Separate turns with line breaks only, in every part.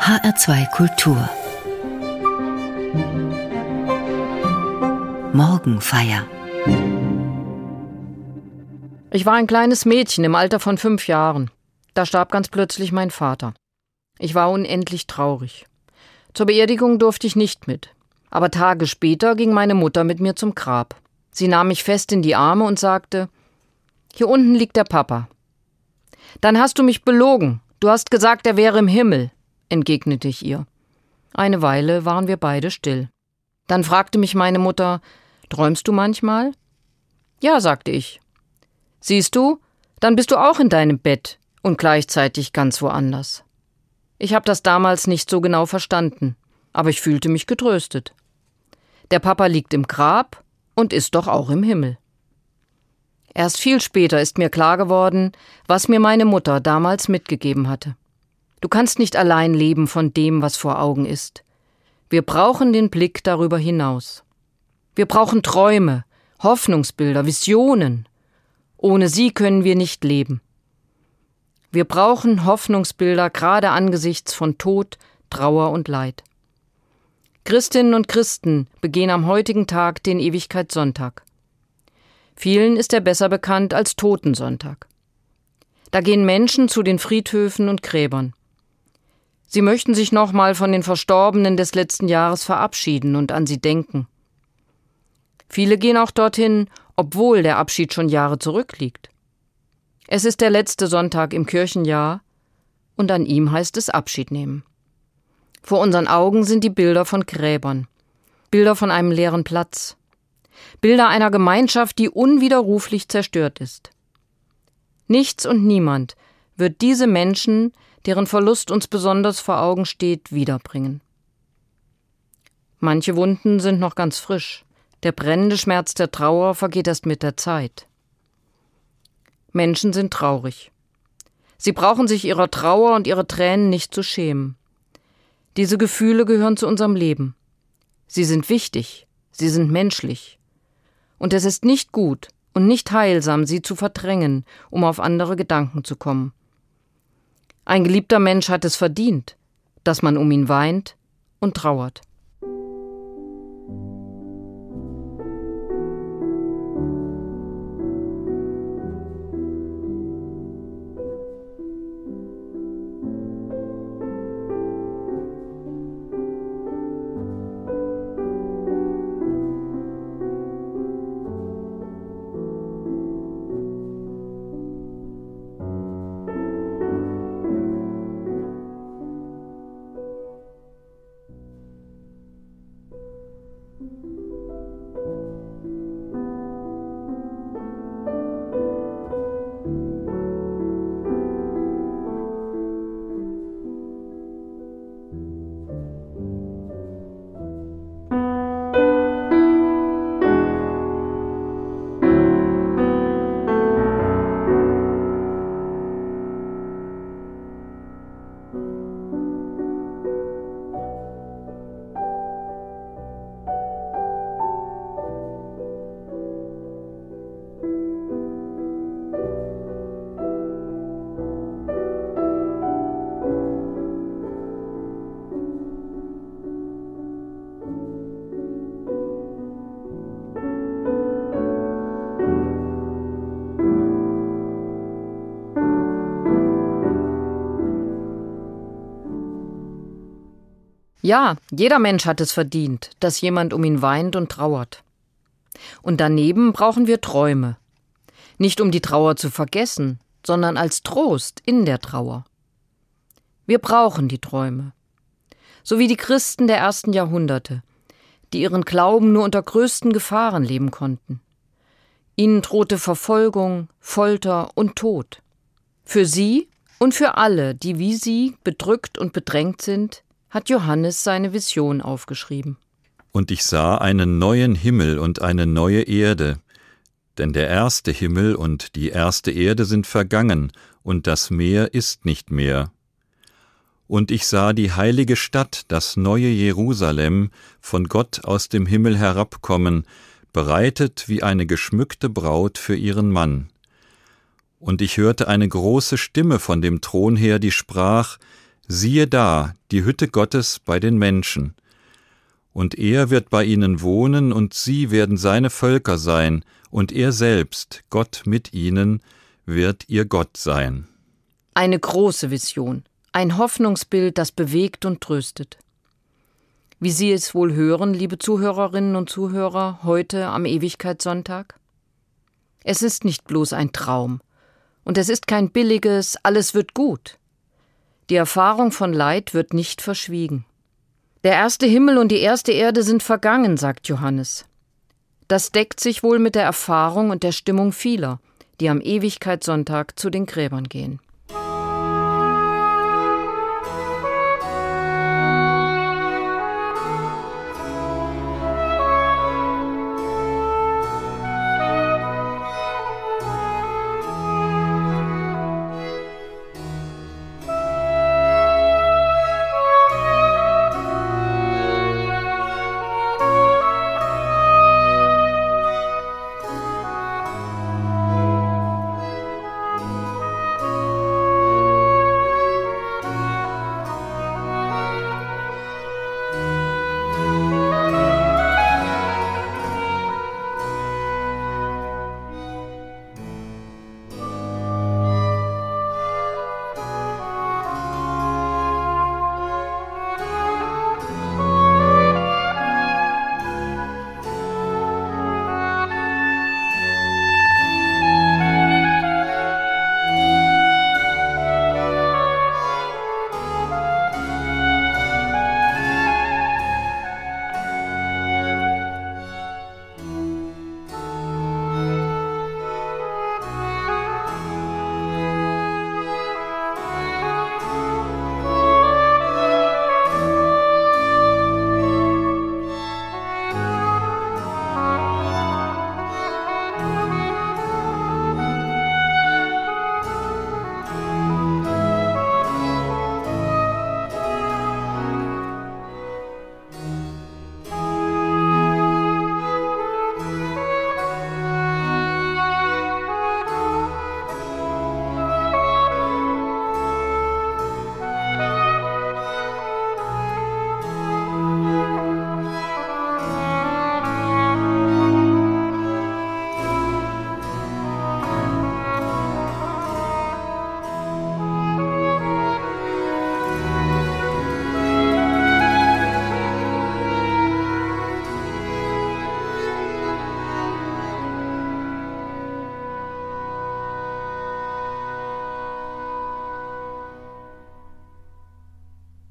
HR2 Kultur Morgenfeier
Ich war ein kleines Mädchen im Alter von fünf Jahren. Da starb ganz plötzlich mein Vater. Ich war unendlich traurig. Zur Beerdigung durfte ich nicht mit. Aber Tage später ging meine Mutter mit mir zum Grab. Sie nahm mich fest in die Arme und sagte, hier unten liegt der Papa. Dann hast du mich belogen. Du hast gesagt, er wäre im Himmel, entgegnete ich ihr. Eine Weile waren wir beide still. Dann fragte mich meine Mutter, träumst du manchmal? Ja, sagte ich. Siehst du, dann bist du auch in deinem Bett und gleichzeitig ganz woanders. Ich habe das damals nicht so genau verstanden, aber ich fühlte mich getröstet. Der Papa liegt im Grab und ist doch auch im Himmel. Erst viel später ist mir klar geworden, was mir meine Mutter damals mitgegeben hatte. Du kannst nicht allein leben von dem, was vor Augen ist. Wir brauchen den Blick darüber hinaus. Wir brauchen Träume, Hoffnungsbilder, Visionen. Ohne sie können wir nicht leben. Wir brauchen Hoffnungsbilder gerade angesichts von Tod, Trauer und Leid. Christinnen und Christen begehen am heutigen Tag den Ewigkeitssonntag. Vielen ist er besser bekannt als Totensonntag. Da gehen Menschen zu den Friedhöfen und Gräbern. Sie möchten sich nochmal von den Verstorbenen des letzten Jahres verabschieden und an sie denken. Viele gehen auch dorthin, obwohl der Abschied schon Jahre zurückliegt. Es ist der letzte Sonntag im Kirchenjahr und an ihm heißt es Abschied nehmen. Vor unseren Augen sind die Bilder von Gräbern, Bilder von einem leeren Platz, Bilder einer Gemeinschaft, die unwiderruflich zerstört ist. Nichts und niemand wird diese Menschen, deren Verlust uns besonders vor Augen steht, wiederbringen. Manche Wunden sind noch ganz frisch. Der brennende Schmerz der Trauer vergeht erst mit der Zeit. Menschen sind traurig. Sie brauchen sich ihrer Trauer und ihrer Tränen nicht zu schämen. Diese Gefühle gehören zu unserem Leben. Sie sind wichtig, sie sind menschlich und es ist nicht gut und nicht heilsam, sie zu verdrängen, um auf andere Gedanken zu kommen. Ein geliebter Mensch hat es verdient, dass man um ihn weint und trauert. Ja, jeder Mensch hat es verdient, dass jemand um ihn weint und trauert. Und daneben brauchen wir Träume. Nicht um die Trauer zu vergessen, sondern als Trost in der Trauer. Wir brauchen die Träume. So wie die Christen der ersten Jahrhunderte, die ihren Glauben nur unter größten Gefahren leben konnten. Ihnen drohte Verfolgung, Folter und Tod. Für sie und für alle, die wie sie bedrückt und bedrängt sind, hat Johannes seine Vision aufgeschrieben.
Und ich sah einen neuen Himmel und eine neue Erde, denn der erste Himmel und die erste Erde sind vergangen, und das Meer ist nicht mehr. Und ich sah die heilige Stadt, das neue Jerusalem, von Gott aus dem Himmel herabkommen, bereitet wie eine geschmückte Braut für ihren Mann. Und ich hörte eine große Stimme von dem Thron her, die sprach, siehe da, die Hütte Gottes bei den Menschen. Und er wird bei ihnen wohnen, und sie werden seine Völker sein, und er selbst, Gott mit ihnen, wird ihr Gott sein.
Eine große Vision, ein Hoffnungsbild, das bewegt und tröstet. Wie Sie es wohl hören, liebe Zuhörerinnen und Zuhörer, heute am Ewigkeitssonntag? Es ist nicht bloß ein Traum, und es ist kein billiges Alles wird gut. Die Erfahrung von Leid wird nicht verschwiegen. Der erste Himmel und die erste Erde sind vergangen, sagt Johannes. Das deckt sich wohl mit der Erfahrung und der Stimmung vieler, die am Ewigkeitssonntag zu den Gräbern gehen.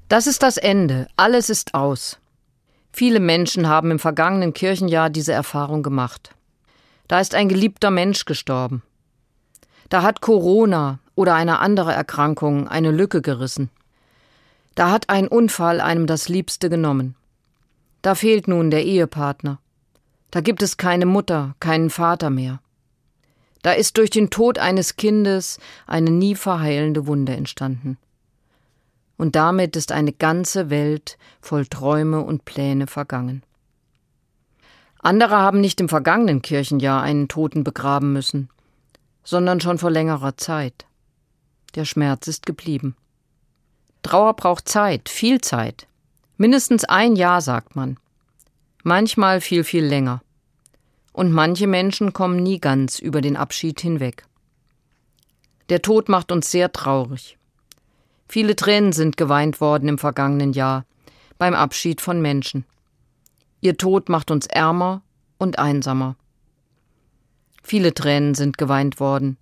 Das ist das Ende, alles ist aus. Viele Menschen haben im vergangenen Kirchenjahr diese Erfahrung gemacht. Da ist ein geliebter Mensch gestorben. Da hat Corona oder eine andere Erkrankung eine Lücke gerissen. Da hat ein Unfall einem das Liebste genommen. Da fehlt nun der Ehepartner. Da gibt es keine Mutter, keinen Vater mehr. Da ist durch den Tod eines Kindes eine nie verheilende Wunde entstanden und damit ist eine ganze Welt voll Träume und Pläne vergangen. Andere haben nicht im vergangenen Kirchenjahr einen Toten begraben müssen, sondern schon vor längerer Zeit. Der Schmerz ist geblieben. Trauer braucht Zeit, viel Zeit. Mindestens ein Jahr, sagt man. Manchmal viel, viel länger. Und manche Menschen kommen nie ganz über den Abschied hinweg. Der Tod macht uns sehr traurig. Viele Tränen sind geweint worden im vergangenen Jahr beim Abschied von Menschen. Ihr Tod macht uns ärmer und einsamer. Viele Tränen sind geweint worden,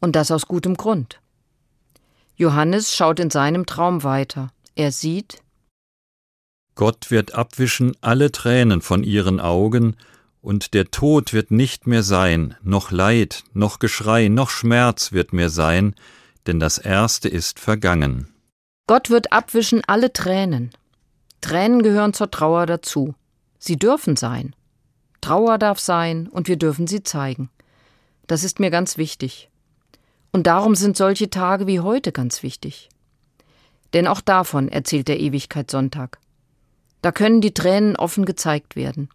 und das aus gutem Grund. Johannes schaut in seinem Traum weiter. Er sieht
Gott wird abwischen alle Tränen von ihren Augen, und der Tod wird nicht mehr sein, noch Leid, noch Geschrei, noch Schmerz wird mehr sein, denn das Erste ist vergangen.
Gott wird abwischen alle Tränen. Tränen gehören zur Trauer dazu. Sie dürfen sein. Trauer darf sein und wir dürfen sie zeigen. Das ist mir ganz wichtig. Und darum sind solche Tage wie heute ganz wichtig. Denn auch davon erzählt der Ewigkeitssonntag. Da können die Tränen offen gezeigt werden.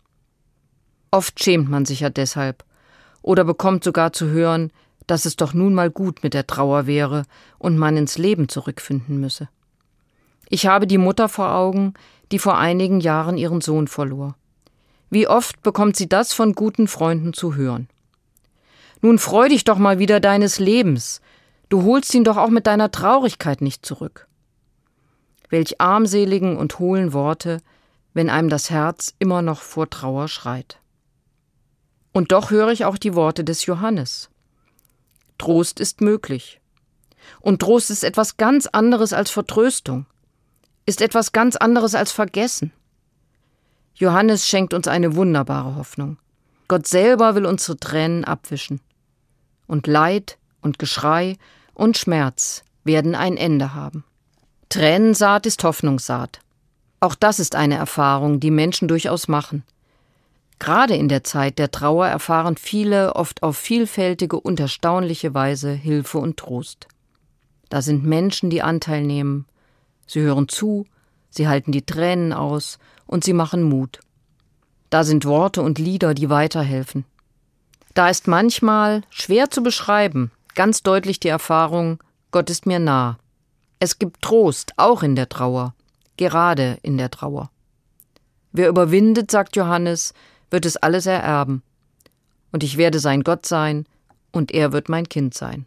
Oft schämt man sich ja deshalb oder bekommt sogar zu hören, dass es doch nun mal gut mit der Trauer wäre und man ins Leben zurückfinden müsse. Ich habe die Mutter vor Augen, die vor einigen Jahren ihren Sohn verlor. Wie oft bekommt sie das von guten Freunden zu hören? Nun freu dich doch mal wieder deines Lebens. Du holst ihn doch auch mit deiner Traurigkeit nicht zurück. Welch armseligen und hohlen Worte, wenn einem das Herz immer noch vor Trauer schreit. Und doch höre ich auch die Worte des Johannes. Trost ist möglich. Und Trost ist etwas ganz anderes als Vertröstung, ist etwas ganz anderes als Vergessen. Johannes schenkt uns eine wunderbare Hoffnung. Gott selber will unsere Tränen abwischen. Und Leid und Geschrei und Schmerz werden ein Ende haben. Tränensaat ist Hoffnungssaat. Auch das ist eine Erfahrung, die Menschen durchaus machen. Gerade in der Zeit der Trauer erfahren viele oft auf vielfältige und erstaunliche Weise Hilfe und Trost. Da sind Menschen, die Anteil nehmen. Sie hören zu, sie halten die Tränen aus und sie machen Mut. Da sind Worte und Lieder, die weiterhelfen. Da ist manchmal, schwer zu beschreiben, ganz deutlich die Erfahrung, Gott ist mir nah. Es gibt Trost, auch in der Trauer, gerade in der Trauer. Wer überwindet, sagt Johannes, wird es alles ererben. Und ich werde sein Gott sein, und er wird mein Kind sein.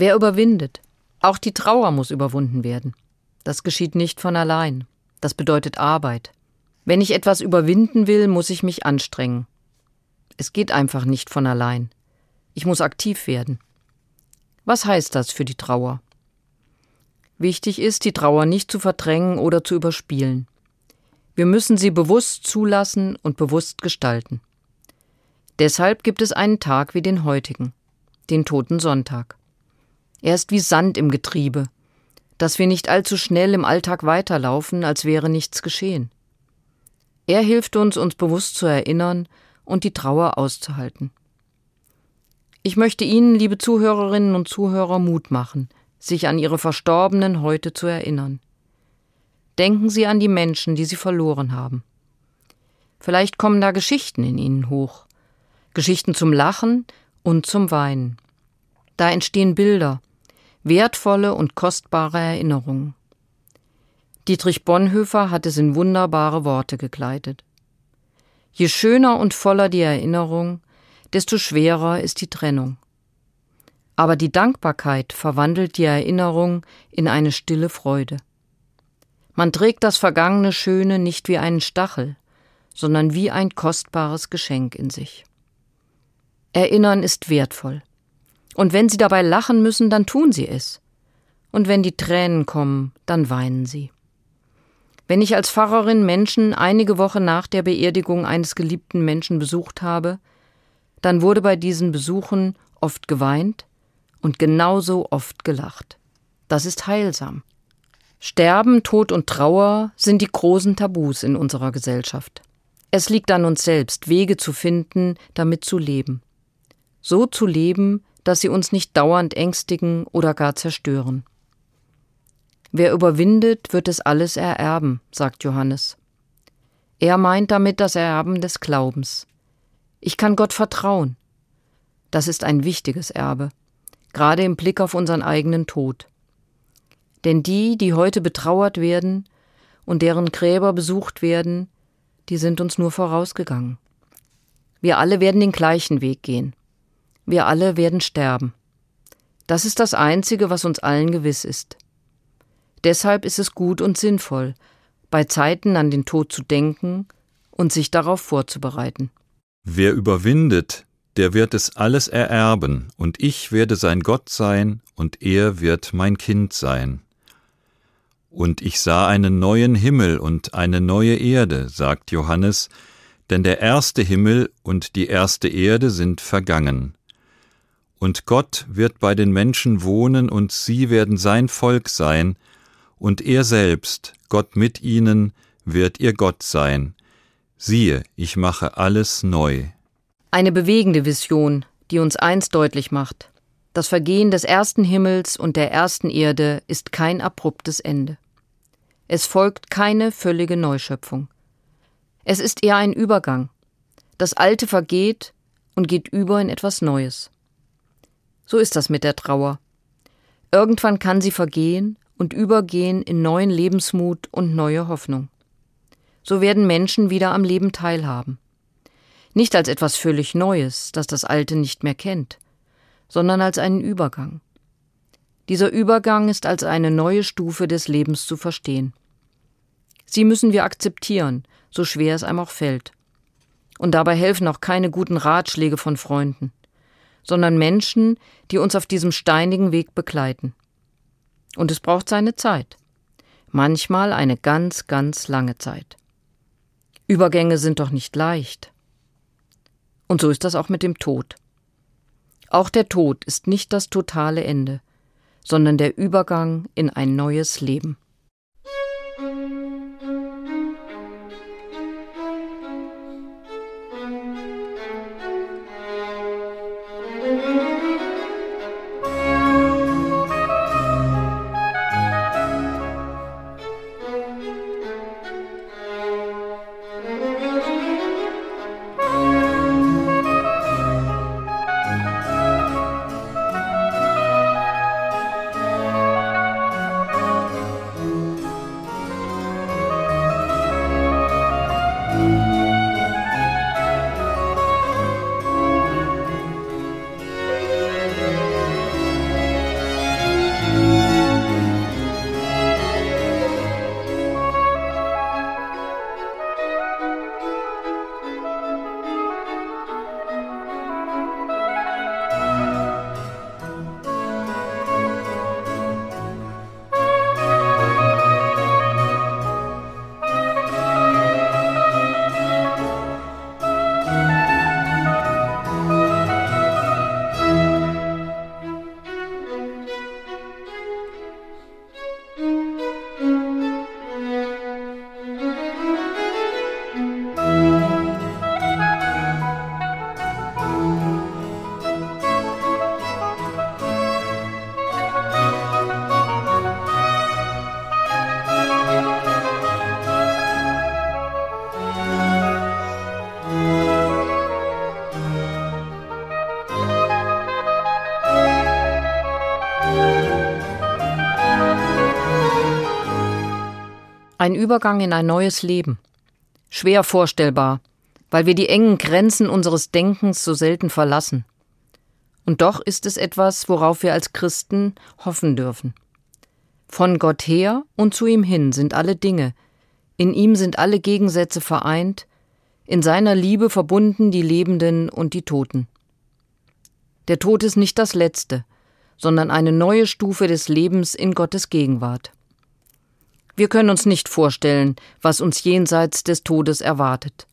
Wer überwindet? Auch die Trauer muss überwunden werden. Das geschieht nicht von allein. Das bedeutet Arbeit. Wenn ich etwas überwinden will, muss ich mich anstrengen. Es geht einfach nicht von allein. Ich muss aktiv werden. Was heißt das für die Trauer? Wichtig ist, die Trauer nicht zu verdrängen oder zu überspielen. Wir müssen sie bewusst zulassen und bewusst gestalten. Deshalb gibt es einen Tag wie den heutigen, den Toten Sonntag. Er ist wie Sand im Getriebe, dass wir nicht allzu schnell im Alltag weiterlaufen, als wäre nichts geschehen. Er hilft uns, uns bewusst zu erinnern und die Trauer auszuhalten. Ich möchte Ihnen, liebe Zuhörerinnen und Zuhörer, Mut machen, sich an Ihre Verstorbenen heute zu erinnern. Denken Sie an die Menschen, die Sie verloren haben. Vielleicht kommen da Geschichten in Ihnen hoch. Geschichten zum Lachen und zum Weinen. Da entstehen Bilder, wertvolle und kostbare Erinnerungen. Dietrich Bonhoeffer hat es in wunderbare Worte gekleidet. Je schöner und voller die Erinnerung, desto schwerer ist die Trennung. Aber die Dankbarkeit verwandelt die Erinnerung in eine stille Freude. Man trägt das vergangene Schöne nicht wie einen Stachel, sondern wie ein kostbares Geschenk in sich. Erinnern ist wertvoll. Und wenn Sie dabei lachen müssen, dann tun Sie es. Und wenn die Tränen kommen, dann weinen Sie. Wenn ich als Pfarrerin Menschen einige Wochen nach der Beerdigung eines geliebten Menschen besucht habe, dann wurde bei diesen Besuchen oft geweint und genauso oft gelacht. Das ist heilsam. Sterben, Tod und Trauer sind die großen Tabus in unserer Gesellschaft. Es liegt an uns selbst, Wege zu finden, damit zu leben. So zu leben, dass sie uns nicht dauernd ängstigen oder gar zerstören. Wer überwindet, wird es alles ererben, sagt Johannes. Er meint damit das Erben des Glaubens. Ich kann Gott vertrauen. Das ist ein wichtiges Erbe, gerade im Blick auf unseren eigenen Tod. Denn die, die heute betrauert werden und deren Gräber besucht werden, die sind uns nur vorausgegangen. Wir alle werden den gleichen Weg gehen. Wir alle werden sterben. Das ist das Einzige, was uns allen gewiss ist. Deshalb ist es gut und sinnvoll, bei Zeiten an den Tod zu denken und sich darauf vorzubereiten.
Wer überwindet, der wird es alles ererben, und ich werde sein Gott sein, und er wird mein Kind sein. Und ich sah einen neuen Himmel und eine neue Erde, sagt Johannes, denn der erste Himmel und die erste Erde sind vergangen, und Gott wird bei den Menschen wohnen, und sie werden sein Volk sein, und er selbst, Gott mit ihnen, wird ihr Gott sein. Siehe, ich mache alles neu.
Eine bewegende Vision, die uns eins deutlich macht. Das Vergehen des ersten Himmels und der ersten Erde ist kein abruptes Ende. Es folgt keine völlige Neuschöpfung. Es ist eher ein Übergang. Das Alte vergeht und geht über in etwas Neues. So ist das mit der Trauer. Irgendwann kann sie vergehen und übergehen in neuen Lebensmut und neue Hoffnung. So werden Menschen wieder am Leben teilhaben. Nicht als etwas völlig Neues, das das Alte nicht mehr kennt, sondern als einen Übergang. Dieser Übergang ist als eine neue Stufe des Lebens zu verstehen. Sie müssen wir akzeptieren, so schwer es einem auch fällt. Und dabei helfen auch keine guten Ratschläge von Freunden sondern Menschen, die uns auf diesem steinigen Weg begleiten. Und es braucht seine Zeit. Manchmal eine ganz, ganz lange Zeit. Übergänge sind doch nicht leicht. Und so ist das auch mit dem Tod. Auch der Tod ist nicht das totale Ende, sondern der Übergang in ein neues Leben. Ein Übergang in ein neues Leben. Schwer vorstellbar, weil wir die engen Grenzen unseres Denkens so selten verlassen. Und doch ist es etwas, worauf wir als Christen hoffen dürfen. Von Gott her und zu ihm hin sind alle Dinge, in ihm sind alle Gegensätze vereint, in seiner Liebe verbunden die Lebenden und die Toten. Der Tod ist nicht das Letzte, sondern eine neue Stufe des Lebens in Gottes Gegenwart. Wir können uns nicht vorstellen, was uns jenseits des Todes erwartet.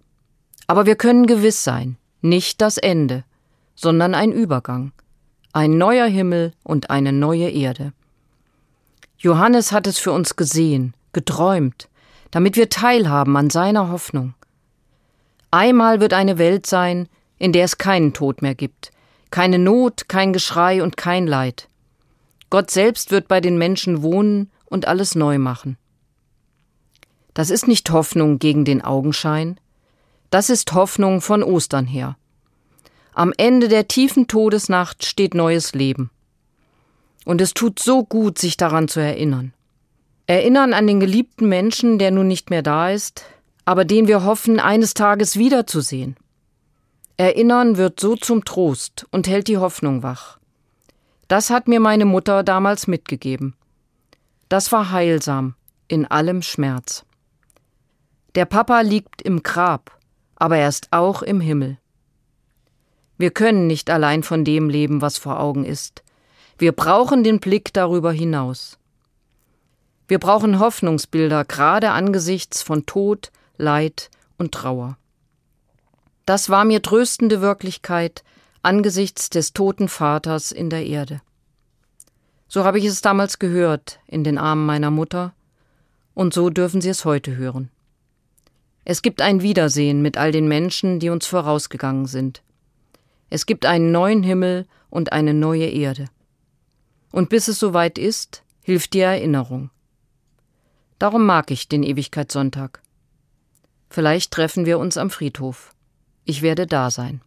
Aber wir können gewiss sein, nicht das Ende, sondern ein Übergang, ein neuer Himmel und eine neue Erde. Johannes hat es für uns gesehen, geträumt, damit wir teilhaben an seiner Hoffnung. Einmal wird eine Welt sein, in der es keinen Tod mehr gibt, keine Not, kein Geschrei und kein Leid. Gott selbst wird bei den Menschen wohnen und alles neu machen. Das ist nicht Hoffnung gegen den Augenschein, das ist Hoffnung von Ostern her. Am Ende der tiefen Todesnacht steht neues Leben. Und es tut so gut, sich daran zu erinnern. Erinnern an den geliebten Menschen, der nun nicht mehr da ist, aber den wir hoffen, eines Tages wiederzusehen. Erinnern wird so zum Trost und hält die Hoffnung wach. Das hat mir meine Mutter damals mitgegeben. Das war heilsam in allem Schmerz. Der Papa liegt im Grab, aber er ist auch im Himmel. Wir können nicht allein von dem leben, was vor Augen ist. Wir brauchen den Blick darüber hinaus. Wir brauchen Hoffnungsbilder, gerade angesichts von Tod, Leid und Trauer. Das war mir tröstende Wirklichkeit angesichts des toten Vaters in der Erde. So habe ich es damals gehört in den Armen meiner Mutter, und so dürfen Sie es heute hören. Es gibt ein Wiedersehen mit all den Menschen, die uns vorausgegangen sind. Es gibt einen neuen Himmel und eine neue Erde. Und bis es soweit ist, hilft die Erinnerung. Darum mag ich den Ewigkeitssonntag. Vielleicht treffen wir uns am Friedhof. Ich werde da sein.